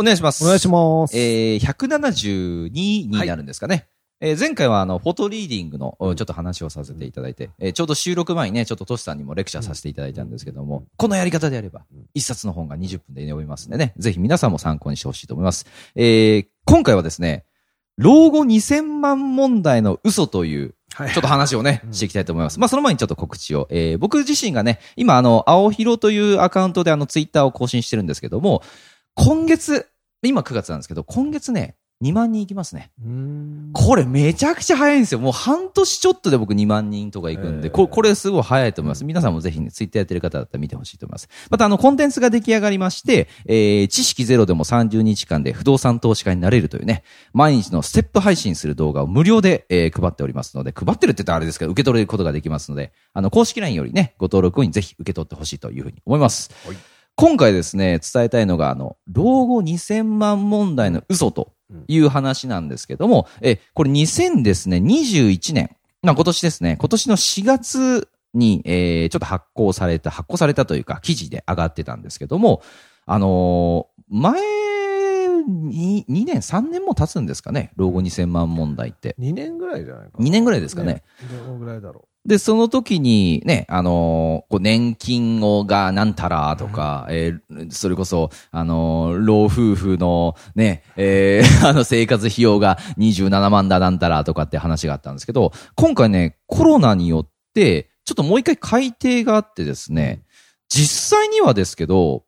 お願いします。お願いします。えー、172になるんですかね。えー前回はあの、フォトリーディングのおちょっと話をさせていただいて、えーちょうど収録前にね、ちょっとトシさんにもレクチャーさせていただいたんですけども、このやり方であれば、一冊の本が20分で読みますんでね、ぜひ皆さんも参考にしてほしいと思います。えー今回はですね、老後2000万問題の嘘という、はいちょっと話をねう、んしていきたいと思います。まあ、その前にちょっと告知を。えー僕自身がね、今、あの、青広というアカウントであの、ツイッターを更新してるんですけども、今月、今9月なんですけど、今月ね、2万人いきますね。これめちゃくちゃ早いんですよ。もう半年ちょっとで僕2万人とか行くんで、えーここれすごい早いと思います。皆さんもぜひね、ツイッターやってる方だったら見てほしいと思います。またあの、コンテンツが出来上がりまして、えー、知識ゼロでも30日間で不動産投資家になれるというね、毎日のステップ配信する動画を無料で、えー配っておりますので、配ってるって言ったらあれですけど、受け取れることができますので、あの、公式 LINE よりね、ご登録後にぜひ受け取ってほしいというふうに思います。はい今回ですね、伝えたいのが、あの、老後2000万問題の嘘という話なんですけども、え、これ2000ですね、21年、まあ今年ですね、今年の4月に、えーちょっと発行された、発行されたというか、記事で上がってたんですけども、あのー前に、2年、3年も経つんですかね、老後2000万問題って。2年ぐらいじゃないか2年ぐらいですかね。どのぐらいだろで、その時にね、あのーこう年金をがなんたらとか、えーそれこそ、あのー老夫婦のね、えー あの生活費用が27万だなんたらとかって話があったんですけど、今回ね、コロナによって、ちょっともう一回改定があってですね、実際にはですけど、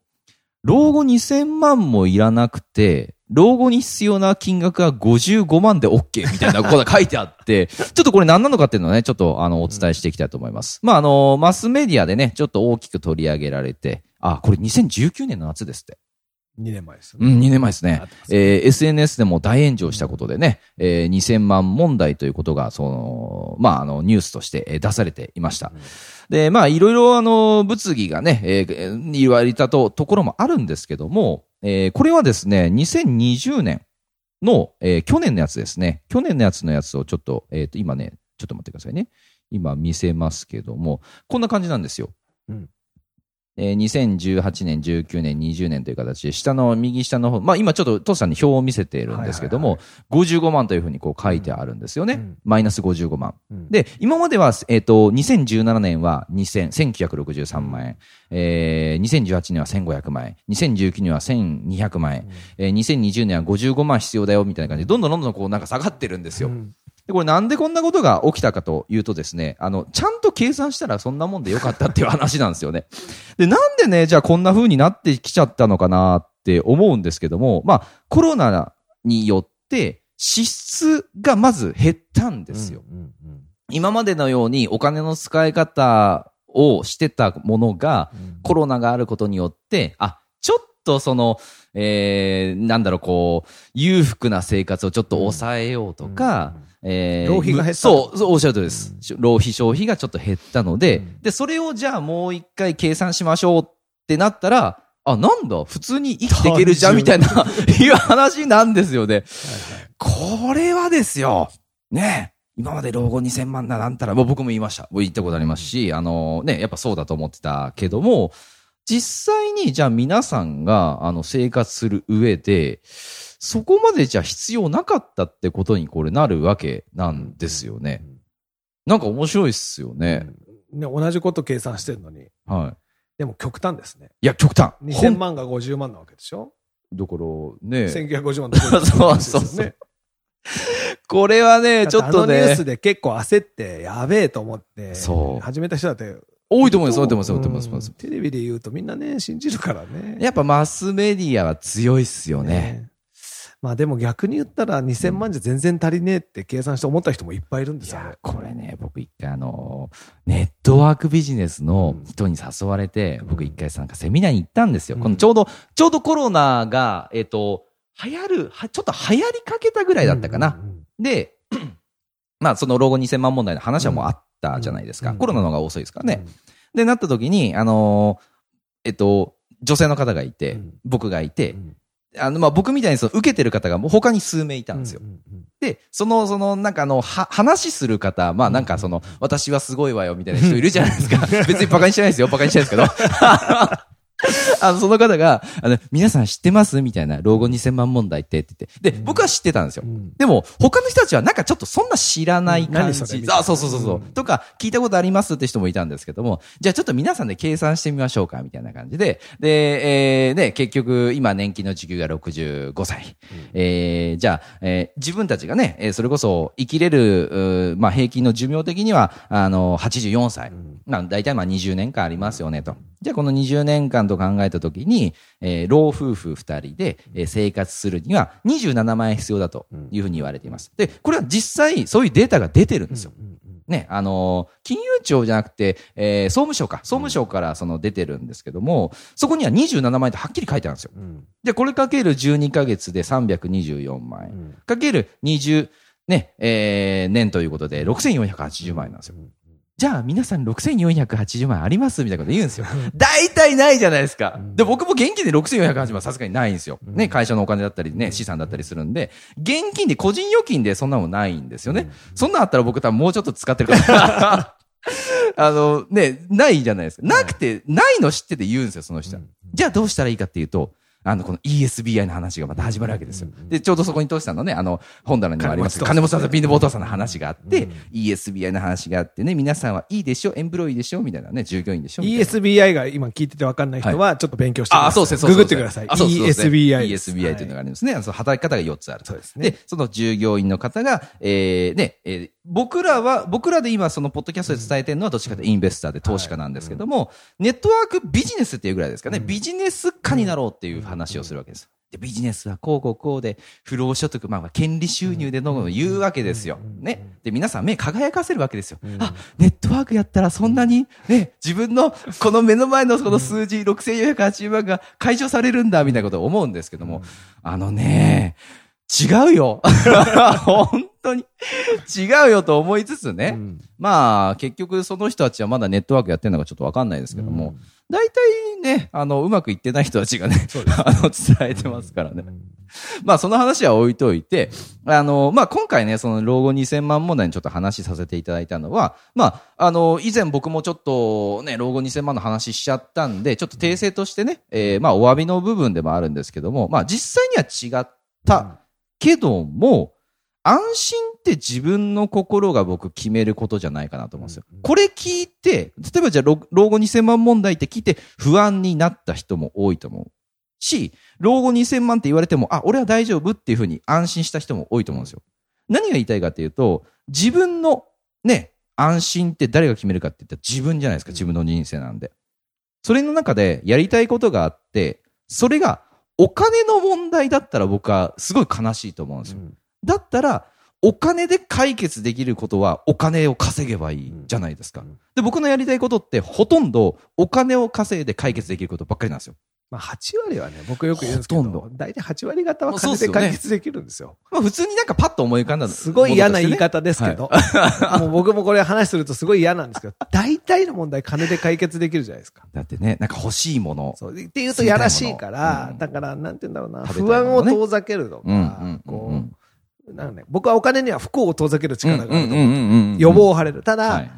老後2000万もいらなくて、老後に必要な金額は55万で OK みたいなことが書いてあって、ちょっとこれ何なのかっていうのはね、ちょっとあの、お伝えしていきたいと思います。まあ、あの、マスメディアでね、ちょっと大きく取り上げられて、あ、これ2019年の夏ですって。う。2年前ですよね。うん、2年前ですねす。えー SNS でも大炎上したことでね、えー2000万問題ということが、その、まあ、あの、ニュースとしてえー出されていました。で、まあ、いろいろ、あの、物議がね、えー言われたと、ところもあるんですけども、えーこれはですね、2020年の、えー去年のやつですね。去年のやつのやつをちょっと、えっ、と、今ね、ちょっと待ってくださいね。今見せますけども、こんな感じなんですよ。うんえー2018年、19年、20年という形で、下の、右下の方、まあ今ちょっと、トシさんに表を見せているんですけども、55万というふうにこう書いてあるんですよね。うん。マイナス55万。うん。で、今までは、えっ、と、2017年は2000、1963万円、えー、2018年は1500万円、2019年は1200万円、えー、2020年は55万必要だよ、みたいな感じで、どんどんどんどんこうなんか下がってるんですよ。うんで、これなんでこんなことが起きたかというとですね、あの、ちゃんと計算したらそんなもんでよかったっていう話なんですよね。で、なんでね、じゃあこんな風になってきちゃったのかなって思うんですけども、まあ、コロナによって支出がまず減ったんですよ。うんうん今までのようにお金の使い方をしてたものが、うんコロナがあることによって、あ、ちょっとその、えー、なんだろう、こう、裕福な生活をちょっと抑えようとか、えー浪費が減った。そう、そう、おっしゃるとりです。浪費消費がちょっと減ったので、うん。で、それをじゃあもう一回計算しましょうってなったら、あ、なんだ、普通に生きていけるじゃん、みたいな、いう話なんですよね。これはですよ、ね、今まで老後2000万だなんたら、もう僕も言いました。僕言ったことありますし、あのね、やっぱそうだと思ってたけども、実際にじゃあ皆さんが、あの、生活する上で、そこまでじゃあ必要なかったってことにこれなるわけなんですよね。なんか面白いっすよね。うんね同じこと計算してるのに。はい。でも極端ですね。いや、極端。2000万が50万なわけでしょ？だからね、1950万とか そうそうそうね。これはね、ちょっとねあのニュース、で結構焦って、やべえと思って、そう始めた人だって、多いと思います、多いと思います、多いと思います。うんテレビで言うとみんなね、信じるからね。やっぱマスメディアは強いっすよね。まあでも逆に言ったら2000万じゃ全然足りねえって計算して思った人もいっぱいいるんでいすよねや。、これね、僕一回あの、ネットワークビジネスの人に誘われて、ん僕一回なんかセミナーに行ったんですよ。うんこのちょうど、ちょうどコロナが、えっ、と、流行る、はちょっと流行りかけたぐらいだったかな。で、まあ、その老後2000万問題の話はもうあったじゃないですか。うんコロナの方が遅いですからね。で、なった時に、あのーえっと、女性の方がいて、うん僕がいて、うんあの、まあ、僕みたいにその受けてる方がもう他に数名いたんですよ。で、その、その、なんかあの、は、話する方、まあなんかその、私はすごいわよみたいな人いるじゃないですか。別にバカにしてないですよ。バカにしてないですけど。あの、その方が、あの、皆さん知ってます？みたいな、老後2000万問題ってって言って。で、僕は知ってたんですよう。んでも、他の人たちはなんかちょっとそんな知らない感じみ。たいなあ、そうそうそうそう、うんとか、聞いたことありますって人もいたんですけども、じゃあちょっと皆さんで計算してみましょうか、みたいな感じで。で、えー、ね、結局、今年金の時給が65歳。えー、じゃあ、えー自分たちがね、えーそれこそ生きれる、まあ平均の寿命的には、あの、84歳。んまあ大体まあ20年間ありますよね、と。じゃあこの20年間と考えたときに、えー老夫婦2人で、えー生活するには27万円必要だというふうに言われています。で、これは実際そういうデータが出てるんですよ。ね、あのー金融庁じゃなくて、えー総務省か。総務省からその出てるんですけども、そこには27万円ってはっきり書いてあるんですよ。うんじゃあこれかける12ヶ月で324万円。うんかける20、ね、えー年ということで6480万円なんですよ。じゃあ皆さん6480万円ありますみたいなこと言うんですよ。大体ないじゃないですか。で、僕も現金で6480万円さすがにないんですよ。ね、会社のお金だったりね、資産だったりするんで、現金で個人預金でそんなもんないんですよね。そんなんあったら僕多分もうちょっと使ってるから。あの、ね、ないじゃないですか。なくて、ないの知ってて言うんですよ、その人は。じゃあどうしたらいいかっていうと、あの、この ESBI の話がまた始まるわけですよ。で、ちょうどそこにトシさんのね、あの、本棚にもあります金金本さん本さんとピンドボートさんの話があって、ESBI の話があってね、皆さんはいいでしょエンプロイでしょみたいなね、従業員でしょ ESBI が今聞いてて分かんない人は、ちょっと勉強してください。あ、そうですね、ググってください。ESBI。ESBI というのがありますね。その働き方が4つあると。そうですねで、その従業員の方が、えー、ね、えー僕らは、僕らで今そのポッドキャストで伝えてるのはどっちかというとインベスターで投資家なんですけども、ネットワークビジネスっていうぐらいですかね、ビジネス化になろうっていう話をするわけです。でビジネスはこうこうこうで、不労所得、まあまあ、権利収入でのを言うわけですよ。ね。で、皆さん目輝かせるわけですよ。あ、ネットワークやったらそんなに、ね、自分のこの目の前のこの数字、6480万が解消されるんだ、みたいなことを思うんですけども、あのね、違うよ。本当に。違うよと思いつつね。うんまあ、結局その人たちはまだネットワークやってるのかちょっとわかんないですけども、大体ね、あの、うまくいってない人たちがね、あの、伝えてますからね。まあ、その話は置いといて、あの、まあ、今回ね、その老後2000万問題にちょっと話させていただいたのは、まあ、あの、以前僕もちょっとね、老後2000万の話しちゃったんで、ちょっと訂正としてね、えーまあ、お詫びの部分でもあるんですけども、まあ、実際には違ったけども、安心って自分の心が僕決めることじゃないかなと思うんですよ。これ聞いて、例えばじゃあ老老後2000万問題って聞いて不安になった人も多いと思う。し、老後2000万って言われても、あ、俺は大丈夫っていうふうに安心した人も多いと思うんですよ。何が言いたいかっていうと、自分のね、安心って誰が決めるかって言ったら自分じゃないですか、自分の人生なんで。それの中でやりたいことがあって、それがお金の問題だったら僕はすごい悲しいと思うんですよ。だったら、お金で解決できることはお金を稼げばいいじゃないですか。で、僕のやりたいことってほとんどお金を稼いで解決できることばっかりなんですよ。まあ、8割はね、僕よく言うんですけほとんどど、大体8割方は金で解決できるんですよ。まあ普通になんかパッと思い浮かんだのすごい嫌な言い方ですけど、もう僕もこれ話するとすごい嫌なんですけど、大体の問題金で解決できるじゃないですか。だってね、なんか欲しいもの。そう。って言うとやらしいから、うんだから、なんて言うんだろうな、食べ不安を遠ざけるとうんうんかうん、こう、なんかね、僕はお金には不幸を遠ざける力があると思う。ん予防を張れる。ただ、はい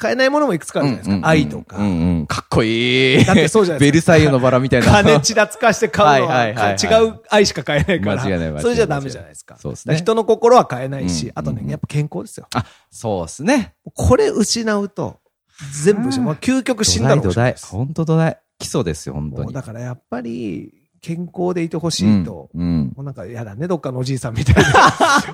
買えないものもいくつかあるじゃないですか。愛とかうん。うんうんかっこいい。だってそうじゃないですかベルサイユのバラみたいな。金ちらつかして買うのははいはい違う愛しか買えないから。間違いない間違いそれじゃダメじゃないですか。そうですね人の心は買えないし、うんあとね、やっぱ健康ですよ。あ、そうですね。これ失うと、全部失う。まあ究極死んだのかも。本当土台。基礎ですよ、本当に。だからやっぱり、健康でいてほしいと。うんうんもうなんか嫌だね、どっかのおじいさんみたいな。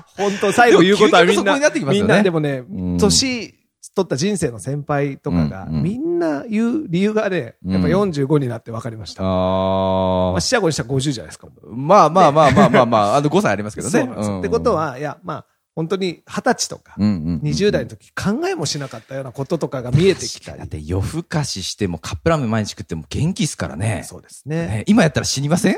本当最後言うことはみんな、なってきますよねみんなでもねうん、年取った人生の先輩とかが、うんうんみんな言う理由がね、やっぱ45になって分かりました。まああ、四捨五にしたら50じゃないですか。あ。まあまあまあまあまあまあ、あの5歳ありますけどね。そうなんですよ。ってことは、いや、まあ、本当に二十歳とか、うんうんうん20代の時考えもしなかったようなこととかが見えてきたり。だって夜更かししてもカップラーメン毎日食っても元気っすからね。そうですね。ね今やったら死にません？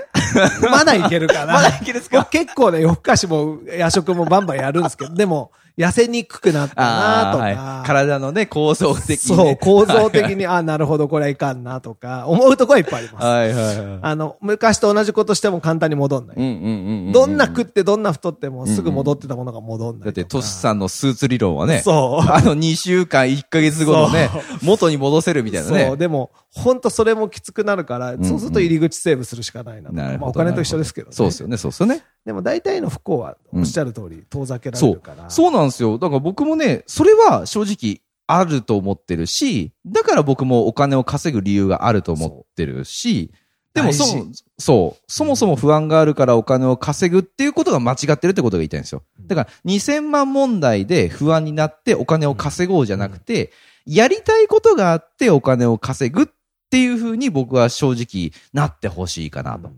まだいけるかな。まだいけるっすか？僕結構ね、夜更かしも夜食もバンバンやるんですけど、でも、痩せにくくなったなとか、はい体のね、構造的に、ね。そう、構造的に、あ、なるほど、これはいかんなとか、思うとこはいっぱいあります。はいはいはい。あの、昔と同じことしても簡単に戻んない。うんうんうんうん。どんな食ってどんな太ってもすぐ戻ってたものが戻んないとか。だって、トシさんのスーツ理論はね、そう。あの2週間1ヶ月後のね、元に戻せるみたいなね。そう、でも、本当それもきつくなるから、んそうすると入り口セーブするしかないなとなまあお金と一緒ですけどね。そうですよね、そうですよね。でも大体の不幸は、おっしゃる通り、遠ざけられそうるから。。そうなんですよ。だから僕もね、それは正直あると思ってるし、だから僕もお金を稼ぐ理由があると思ってるし、でもそ大も、そう、そもそも不安があるからお金を稼ぐっていうことが間違ってるってことが言いたいんですよ。だから2000万問題で不安になってお金を稼ごうじゃなくて、やりたいことがあってお金を稼ぐっていうふうに僕は正直なってほしいかなと。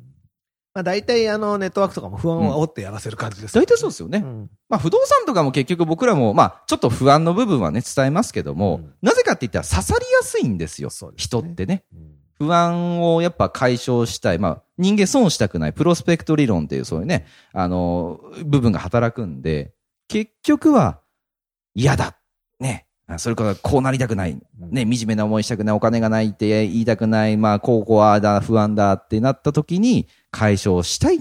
まあ大体あのネットワークとかも不安を煽ってやらせる感じです、大体そうですよね。うんまあ不動産とかも結局僕らも、まあちょっと不安の部分はね伝えますけども、うんなぜかって言ったら刺さりやすいんですよ。すね人ってね。うん不安をやっぱ解消したい。まあ人間損したくない。プロスペクト理論っていうそういうね、あの、部分が働くんで、結局は嫌だ。ね。あそれからこうなりたくない。ね、惨めな思いしたくない。お金がないって言いたくない。まあ、こうこうだ、不安だってなった時に解消したいっ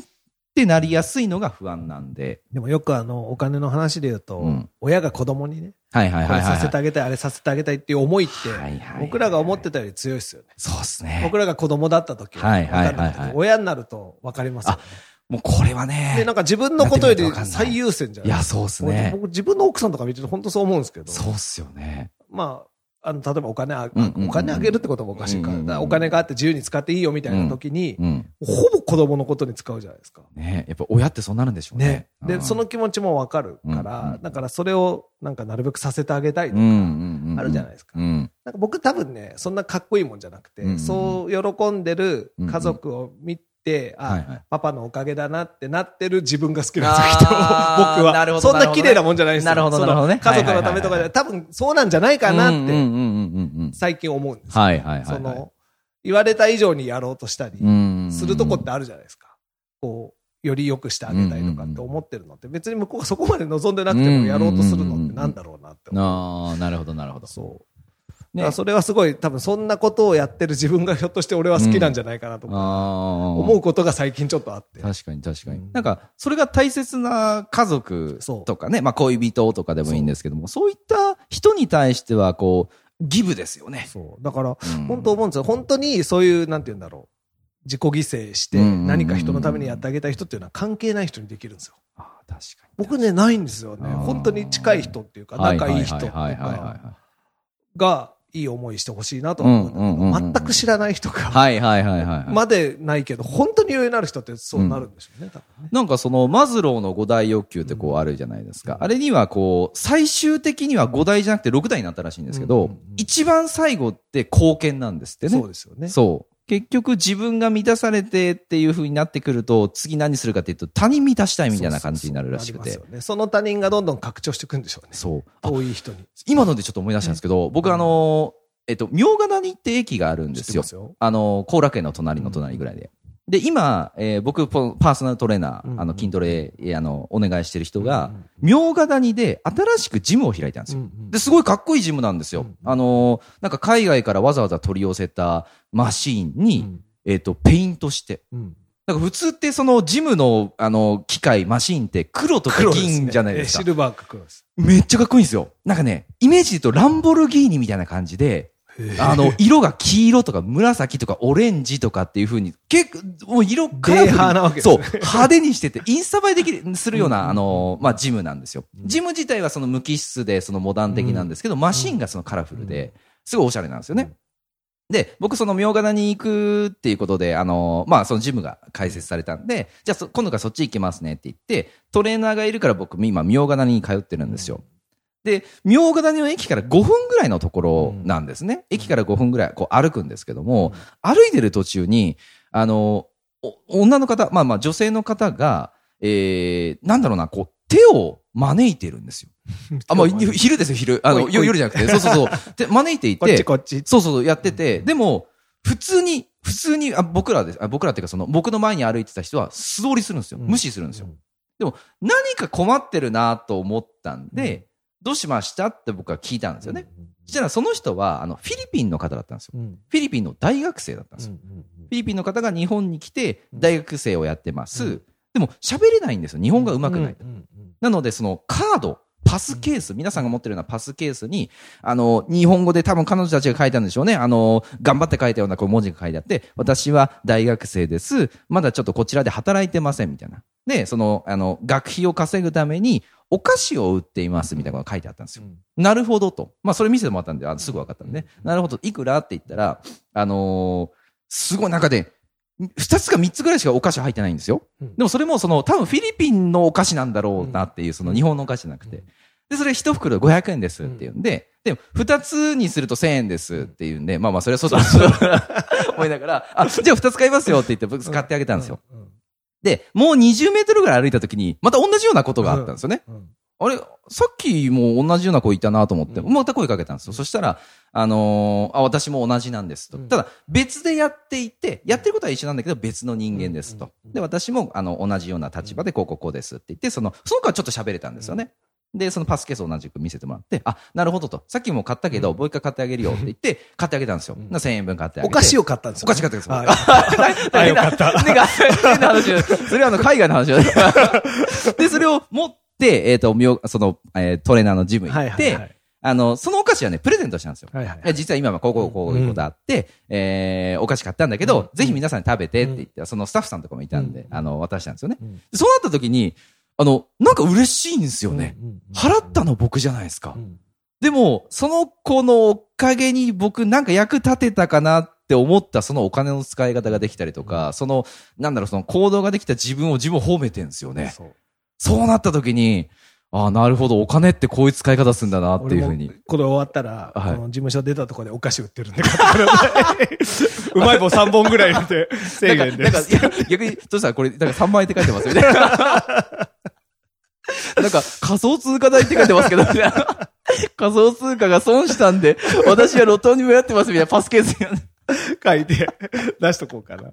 てなりやすいのが不安なんで。でもよくあの、お金の話で言うと、うん親が子供にね、はいはいはいはい、はい。させてあげたい、あれさせてあげたいっていう思いってはいはいはいはい、僕らが思ってたより強いですよね。そうですね。僕らが子供だった時はいはいはいはいわかんない親になると分かりますよね。もうこれはね。で、なんか自分のことより最優先じゃない？いや、そうっすね。僕自分の奥さんとか見てて本当そう思うんですけど。そうっすよね。まあ、あの、例えばお金あ、お金あげるってこともおかしいから、お金があって自由に使っていいよみたいな時に、うん。ほぼ子供のことに使うじゃないですか。ねやっぱ親ってそうなるんでしょうね。ね。で、うんその気持ちもわかるから、だからそれをなんかなるべくさせてあげたいとか。あるじゃないですかうん。なんか僕多分ね、そんなかっこいいもんじゃなくて、そう喜んでる家族を見て、あ、はいはいパパのおかげだなってなってる自分が好きなんですよ。僕は。そんな綺麗なもんじゃないですよなるほどなるほどね家族のためとかで、多分そうなんじゃないかなって。最近思うんですよ。はいはいはいはい。その、言われた以上にやろうとしたり、うんするとこってあるじゃないですか。こう、より良くしてあげたいとかって思ってるのって、別に向こうがそこまで望んでなくてもやろうとするのってなんだろうなって思う。ああ、なるほどなるほど。そう。ねだからそれはすごい、多分そんなことをやってる自分がひょっとして俺は好きなんじゃないかなとか。思うことが最近ちょっとあって。確かに確かに。うんなんか、それが大切な家族とかね、まあ恋人とかでもいいんですけども、そういった人に対しては、こう、ギブですよね。そう。だから、うん本当思うんですよ。本当にそういう、なんて言うんだろう。自己犠牲して何か人のためにやってあげたい人っていうのは関係ない人にできるんですよ。ああ、確かに。僕ね、ないんですよね。本当に近い人っていうか、仲いい人とかはいがいい思いしてほしいなと思う全く知らない人が、はいはいはいはいはい。までないけど、本当に余裕のある人ってそうなるんでしょうね、多分ね。なんかそのマズローの五大欲求ってこうあるじゃないですか。あれにはこう、最終的には五大じゃなくて六大になったらしいんですけど一番最後って貢献なんですってね。そうですよね。そう。結局自分が満たされてっていう風になってくると、次何するかっていうと他人満たしたいみたいな感じになるらしくてそうそうそうねその他人がどんどん拡張していくんでしょうね。そう。あ遠い人に。今のでちょっと思い出したんですけど、僕あの、えっと、明ヶ谷って駅があるんですよ。すよ。あの、後楽園の隣の隣ぐらいで。で、今、えー僕、ポパーソナルトレーナー、うんあの、筋トレ、えーあの、お願いしてる人が、明ヶ谷で新しくジムを開いたんですよ。で、すごいかっこいいジムなんですよ。うんあのーなんか海外からわざわざ取り寄せたマシーンに、うんえっ、と、ペイントして。うんなんか普通ってそのジムの、あの、機械、マシーンって黒とか銀じゃないですか。えシルバーか黒です。めっちゃかっこいいんですよ。なんかね、イメージで言うとランボルギーニみたいな感じで、あの、色が黄色とか紫とかオレンジとかっていう風に、結構、もう色カラフルそうね、派手にしてて、インスタ映えできる、するような、うんあの、まあ、ジムなんですよ。ジム自体はその無機質で、そのモダン的なんですけど、マシンがそのカラフルで、すごいおしゃれなんですよね。で、僕その明ヶ谷に行くっていうことで、あの、まあ、そのジムが開設されたんで、じゃあそ今度からそっち行きますねって言って、トレーナーがいるから僕今明ヶ谷に通ってるんですよ。で、明ヶ谷の駅から5分ぐらいのところなんですね。駅から5分ぐらいこう歩くんですけども、歩いてる途中に、あの、お女の方、まあまあ女性の方が、えー、なんだろうな、こう、手を招いてるんですよ。あ、まあ、昼ですよ、昼。あの、夜じゃなくて、そうそうそう。で、招いていこっちて、こっち。そうそうそう、やってて、でも、普通に、普通に、あ僕らです、あ僕らっていうかその、僕の前に歩いてた人は素通りするんですよ。うん無視するんですよ。何か困ってるなと思ったんで、どうしました？って僕は聞いたんですよね。そしたらその人は、あの、フィリピンの方だったんですよ。うん。フィリピンの大学生だったんですよ。フィリピンの方が日本に来て、大学生をやってます。うんでも、喋れないんですよ。日本が上手くない。うんうんなので、そのカード、パスケース、皆さんが持ってるようなパスケースに、あの、日本語で多分彼女たちが書いたんでしょうね。あの、頑張って書いたようなこう文字が書いてあって、私は大学生です。まだちょっとこちらで働いてません、みたいな。で、その、あの、学費を稼ぐために、お菓子を売っています、みたいなことが書いてあったんですよ。なるほどと。まあ、それ見せてもらったんで、あすぐ分かったんで、ね、なるほど、いくらって言ったら、あのーすごい中で、二つか三つぐらいしかお菓子入ってないんですよ。うんでもそれもその、多分フィリピンのお菓子なんだろうなっていう、その日本のお菓子じゃなくて。で、それ一袋500円ですっていうんで、でも二つにすると1000円ですっていうんで、まあまあそれはそうだ思いながら、あ、じゃあ二つ買いますよって言って僕買ってあげたんですよ。。で、もう20メートルぐらい歩いた時に、また同じようなことがあったんですよね。あれ、さっきも同じような子いたなと思って、うんまた声かけたんですよ。そしたら、あのーあ、私も同じなんですと。うんただ、別でやっていて、やってることは一緒なんだけど、別の人間ですと。うんで、私も、あの、同じような立場で、こうこうこうですって言って、その、その子はちょっと喋れたんですよね。で、そのパスケースを同じく見せてもらって、あ、なるほどと。さっきも買ったけど、うんもう一回買ってあげるよって言って、買ってあげたんですよ。うんな1000円分買ってあげて。お菓子を買ったんですよ。お菓子買ったんですよ。はい あよかった。ねが、変な話よそれはあの、海外の話よで、それを持って、えっ、と、みよ、その、えートレーナーのジム行って、はいはいはい。あの、そのお菓子はね、プレゼントしたんですよ。はいはいいや実は今はこうこうこういうことあって、えーお菓子買ったんだけど、うんぜひ皆さんに食べてって言って、そのスタッフさんとかもいたんで、うんあの、渡したんですよね。うんでそうなった時に、あの、なんか嬉しいんですよね。払ったの僕じゃないですか。うんでも、その子のおかげに僕なんか役立てたかなって思ったそのお金の使い方ができたりとか、その、なんだろう、その行動ができた自分を自分を褒めてんですよね。そうなった時に、ああ、なるほど、お金ってこういう使い方するんだなっていうふうに。これ終わったら、はい事務所出たところでお菓子売ってるんで買ってください。うまい棒3本ぐらい入れて、1000円です。なんか、いや逆に、そした？らこれ、なんか3万円って書いてますよね。なんか、仮想通貨代って書いてますけど、みたいな仮想通貨が損したんで、私は路頭にもやってますみたいなパスケースに書いて、出しとこうかな。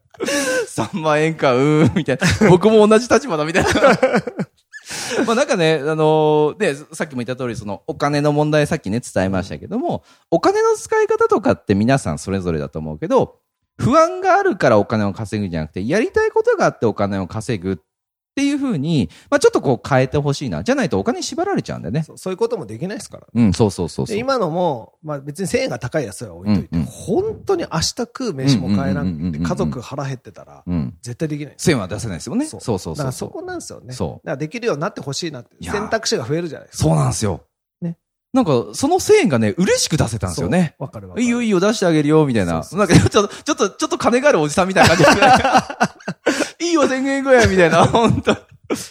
3万円か、うーん、みたいな。僕も同じ立場だ、みたいな。まあなんかね、あので、さっきも言った通り、そのお金の問題さっきね、伝えましたけども、お金の使い方とかって皆さんそれぞれだと思うけど、不安があるからお金を稼ぐんじゃなくて、やりたいことがあってお金を稼ぐっていうふうに、まあちょっとこう変えてほしいな。じゃないとお金に縛られちゃうんだよね。そうそういうこともできないですから。うん、そうそうそうそう。で今のも、まあ別に1000円が高いやつは置いといて、うんうん本当に明日食う飯も買えなくて、家族腹減ってたら、うん。絶対できないです1000は出せないですよね。そうそうそうそう。だからそこなんですよね。そうだからできるようになってほしいなって。選択肢が増えるじゃないですか。そうなんですよ。ね。なんか、その1000円がね、嬉しく出せたんですよね。わかるわかる。いいよいいよ出してあげるよ、みたいな。そうなんか、ちょっと、ちょっと、ちょっと金があるおじさんみたいな感じで。いいよ、1000円ぐらい、みたいな、本当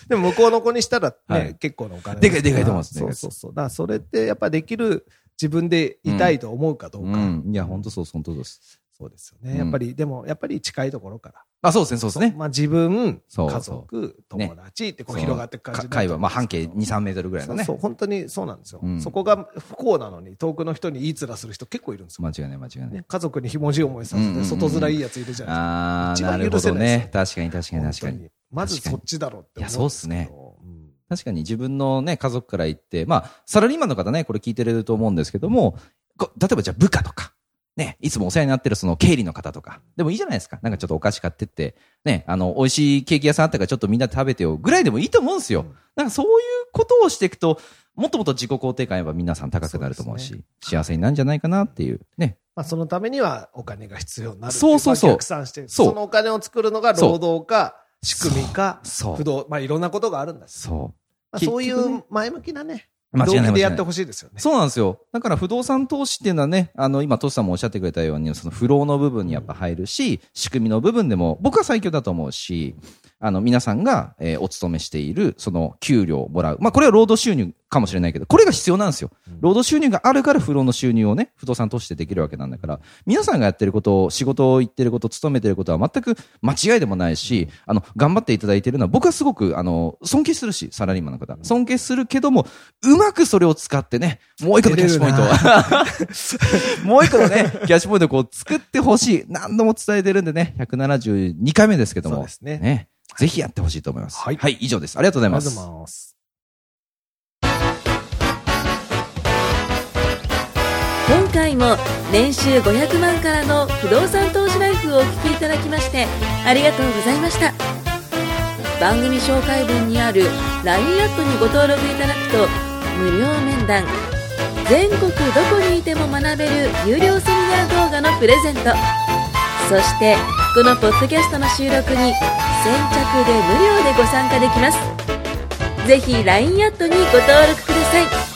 でも向こうの子にしたらね、はい結構なお金でかいでかいと思いますねそうそうそう。だからそれってやっぱできる自分でいたいと思うかどうか。うん。いや、本当そう、本当です。そうですよね。うんやっぱり、でもやっぱり近いところから。あ、そうですね、そうですね。まあ自分、そう家族、ね友達ってこう広がっていく感じか会話、まあ半径2、3メートルぐらいのねそう本当にそうなんですよ。うんそこが不幸なのに遠くの人にいい面する人結構いるんですよ。間違いない、間違いない。ね、家族にひもじい思いさせて、外面いいやついるじゃないあー、一番なるほどね。確かに、確かに、確かに。まずそっちだろうって思う。いやそうっすねうん確かに自分のね、家族から言って、まあ、サラリーマンの方ね、これ聞いてると思うんですけども、こ例えばじゃあ部下とか、ね、いつもお世話になってるその経理の方とか、でもいいじゃないですか。なんかちょっとお菓子買ってって、ね、あの、美味しいケーキ屋さんあったからちょっとみんなで食べてよ、ぐらいでもいいと思うんですよ。うん。なんかそういうことをしていくと、もっともっと自己肯定感やっぱ皆さん高くなると思うし、そうね。幸せになるんじゃないかなっていう、ね。まあそのためにはお金が必要になるそうそうそうまあ逆算して、そのお金を作るのが労働か、仕組みか、そう。不。動、まあいろんなことがあるんだし、そまあ、そういう前向きなね、う。間違いないでやってほしいですよね。そうなんですよ。だから不動産投資っていうのはね、あの、今、トシさんもおっしゃってくれたように、その不労の部分にやっぱ入るし、仕組みの部分でも、僕は最強だと思うし、あの、皆さんが、えーお勤めしている、その、給料をもらう。まあ、これは労働収入かもしれないけど、これが必要なんですよ。労働収入があるから不労の収入をね、不動産投資でできるわけなんだから、皆さんがやってることを、仕事を言ってること、勤めてることは全く間違いでもないし、あの、頑張っていただいてるのは、僕はすごく、あの、尊敬するし、サラリーマンの方。尊敬するけども、うまくそれを使ってね、もう一個のキャッシュポイントを。もう一個のね、キャッシュポイントをこう作ってほしい。何度も伝えてるんでね、172回目ですけども。そうですねぜひやってほしいと思います。はいはい、以上です。ありがとうございます。ありがとうございます。今回も年収500万からの不動産投資ライフをお聞きいただきましてありがとうございました番組紹介文にある LINE アットにご登録いただくと無料面談全国どこにいても学べる有料セミナー動画のプレゼントそしてこのポッドキャストの収録に先着で無料でご参加できます。ぜひ LINE アットにご登録ください。